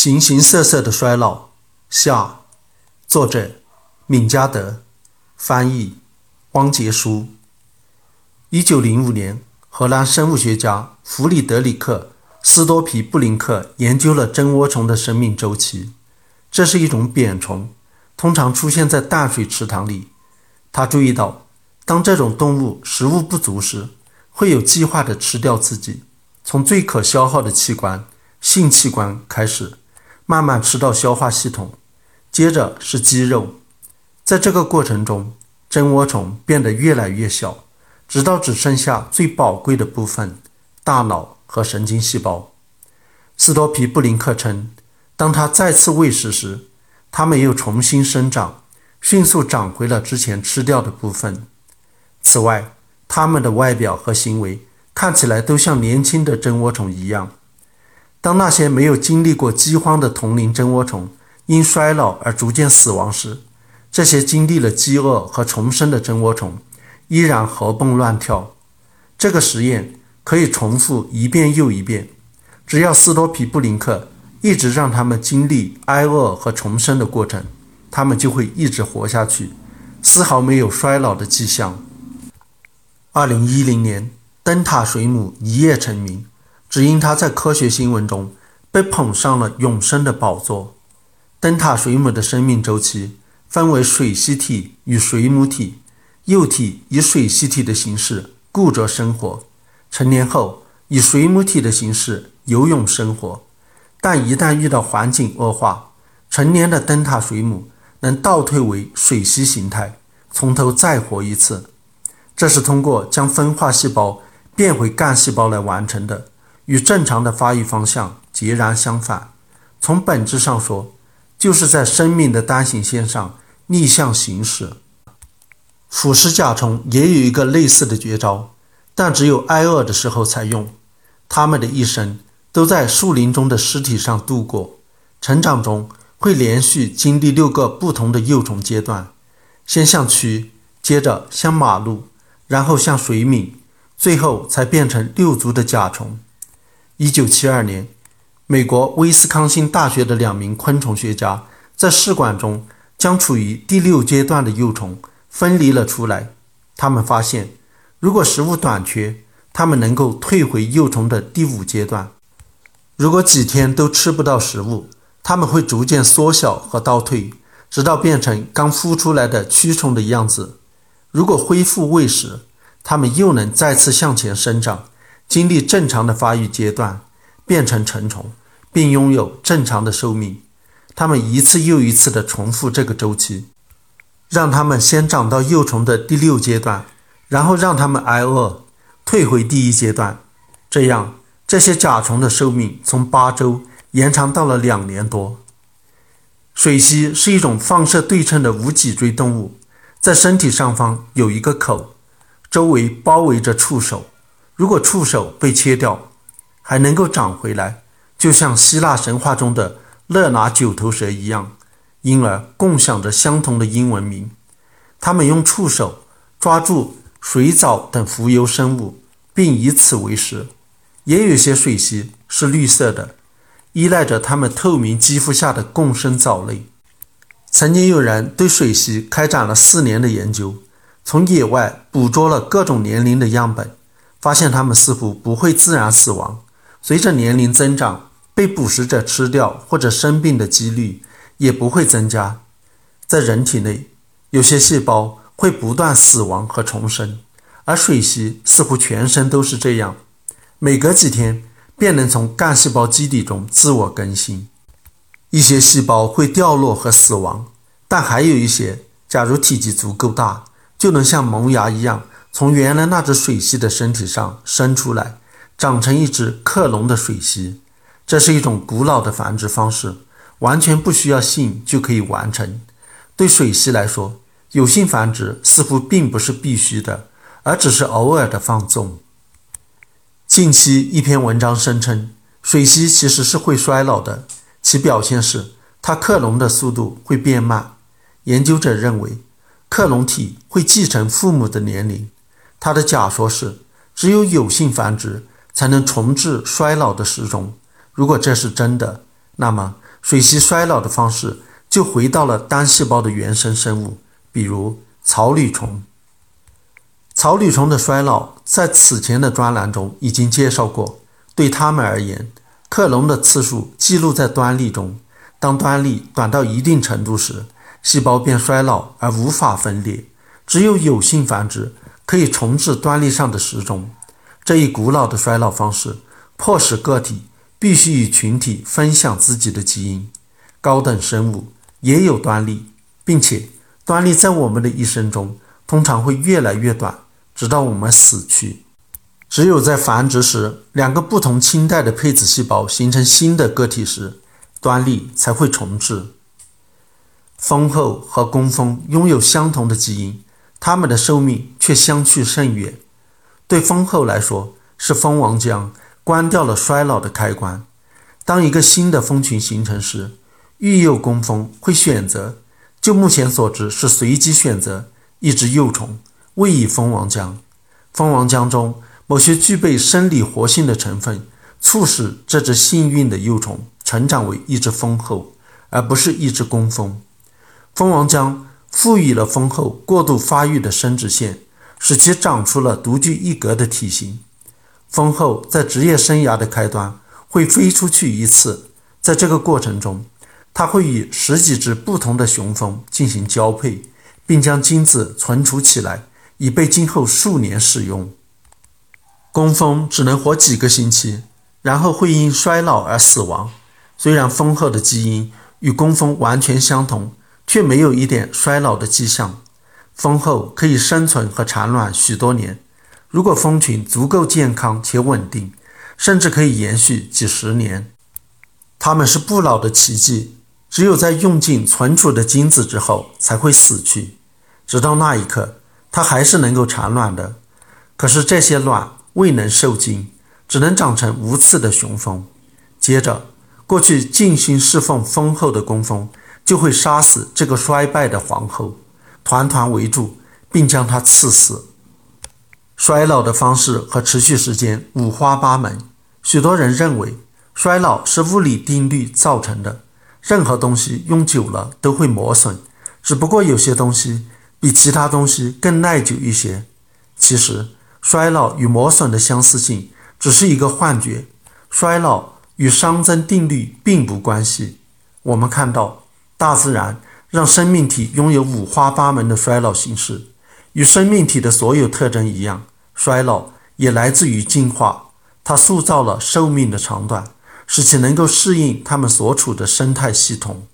形形色色的衰老下，作者闵加德，翻译汪杰书。一九零五年，荷兰生物学家弗里德里克·斯多皮布林克研究了真涡虫的生命周期。这是一种扁虫，通常出现在淡水池塘里。他注意到，当这种动物食物不足时，会有计划地吃掉自己，从最可消耗的器官——性器官开始。慢慢吃到消化系统，接着是肌肉，在这个过程中，真涡虫变得越来越小，直到只剩下最宝贵的部分——大脑和神经细胞。斯多皮布林克称，当他再次喂食时，它们又重新生长，迅速长回了之前吃掉的部分。此外，它们的外表和行为看起来都像年轻的真涡虫一样。当那些没有经历过饥荒的同龄真涡虫因衰老而逐渐死亡时，这些经历了饥饿和重生的真涡虫依然活蹦乱跳。这个实验可以重复一遍又一遍，只要斯多皮布林克一直让他们经历挨饿和重生的过程，他们就会一直活下去，丝毫没有衰老的迹象。二零一零年，灯塔水母一夜成名。只因它在科学新闻中被捧上了永生的宝座。灯塔水母的生命周期分为水螅体与水母体，幼体以水螅体的形式固着生活，成年后以水母体的形式游泳生活。但一旦遇到环境恶化，成年的灯塔水母能倒退为水螅形态，从头再活一次。这是通过将分化细胞变回干细胞来完成的。与正常的发育方向截然相反。从本质上说，就是在生命的单行线上逆向行驶。腐蚀甲虫也有一个类似的绝招，但只有挨饿的时候才用。它们的一生都在树林中的尸体上度过。成长中会连续经历六个不同的幼虫阶段：先像蛆，接着像马路，然后像水敏，最后才变成六足的甲虫。一九七二年，美国威斯康星大学的两名昆虫学家在试管中将处于第六阶段的幼虫分离了出来。他们发现，如果食物短缺，它们能够退回幼虫的第五阶段；如果几天都吃不到食物，它们会逐渐缩小和倒退，直到变成刚孵出来的蛆虫的样子。如果恢复喂食，它们又能再次向前生长。经历正常的发育阶段，变成成虫，并拥有正常的寿命。它们一次又一次地重复这个周期，让它们先长到幼虫的第六阶段，然后让它们挨饿，退回第一阶段。这样，这些甲虫的寿命从八周延长到了两年多。水螅是一种放射对称的无脊椎动物，在身体上方有一个口，周围包围着触手。如果触手被切掉，还能够长回来，就像希腊神话中的勒拿九头蛇一样，因而共享着相同的英文名。它们用触手抓住水藻等浮游生物，并以此为食。也有些水螅是绿色的，依赖着它们透明肌肤下的共生藻类。曾经有人对水螅开展了四年的研究，从野外捕捉了各种年龄的样本。发现它们似乎不会自然死亡，随着年龄增长，被捕食者吃掉或者生病的几率也不会增加。在人体内，有些细胞会不断死亡和重生，而水螅似乎全身都是这样，每隔几天便能从干细胞基底中自我更新。一些细胞会掉落和死亡，但还有一些，假如体积足够大，就能像萌芽一样。从原来那只水螅的身体上生出来，长成一只克隆的水螅。这是一种古老的繁殖方式，完全不需要性就可以完成。对水螅来说，有性繁殖似乎并不是必须的，而只是偶尔的放纵。近期一篇文章声称，水螅其实是会衰老的，其表现是它克隆的速度会变慢。研究者认为，克隆体会继承父母的年龄。他的假说是，只有有性繁殖才能重置衰老的时钟。如果这是真的，那么水系衰老的方式就回到了单细胞的原生生物，比如草履虫。草履虫的衰老在此前的专栏中已经介绍过。对它们而言，克隆的次数记录在端粒中。当端粒短到一定程度时，细胞便衰老而无法分裂。只有有性繁殖可以重置端粒上的时钟。这一古老的衰老方式迫使个体必须与群体分享自己的基因。高等生物也有端粒，并且端粒在我们的一生中通常会越来越短。直到我们死去，只有在繁殖时，两个不同亲代的配子细胞形成新的个体时，端粒才会重置。蜂后和工蜂拥有相同的基因，它们的寿命却相去甚远。对蜂后来说，是蜂王浆关掉了衰老的开关。当一个新的蜂群形成时，育幼工蜂会选择，就目前所知是随机选择一只幼虫。喂以蜂王浆，蜂王浆中某些具备生理活性的成分，促使这只幸运的幼虫成长为一只蜂后，而不是一只工蜂。蜂王浆赋予了蜂后过度发育的生殖腺，使其长出了独具一格的体型。蜂后在职业生涯的开端会飞出去一次，在这个过程中，它会与十几只不同的雄蜂进行交配，并将精子存储起来。以备今后数年使用。工蜂只能活几个星期，然后会因衰老而死亡。虽然蜂后的基因与工蜂完全相同，却没有一点衰老的迹象。蜂后可以生存和产卵许多年，如果蜂群足够健康且稳定，甚至可以延续几十年。它们是不老的奇迹，只有在用尽存储的精子之后才会死去。直到那一刻。它还是能够产卵的，可是这些卵未能受精，只能长成无刺的雄蜂。接着，过去尽心侍奉蜂后的工蜂就会杀死这个衰败的皇后，团团围住，并将她刺死。衰老的方式和持续时间五花八门，许多人认为衰老是物理定律造成的，任何东西用久了都会磨损，只不过有些东西。比其他东西更耐久一些。其实，衰老与磨损的相似性只是一个幻觉。衰老与熵增定律并不关系。我们看到，大自然让生命体拥有五花八门的衰老形式，与生命体的所有特征一样，衰老也来自于进化。它塑造了寿命的长短，使其能够适应它们所处的生态系统。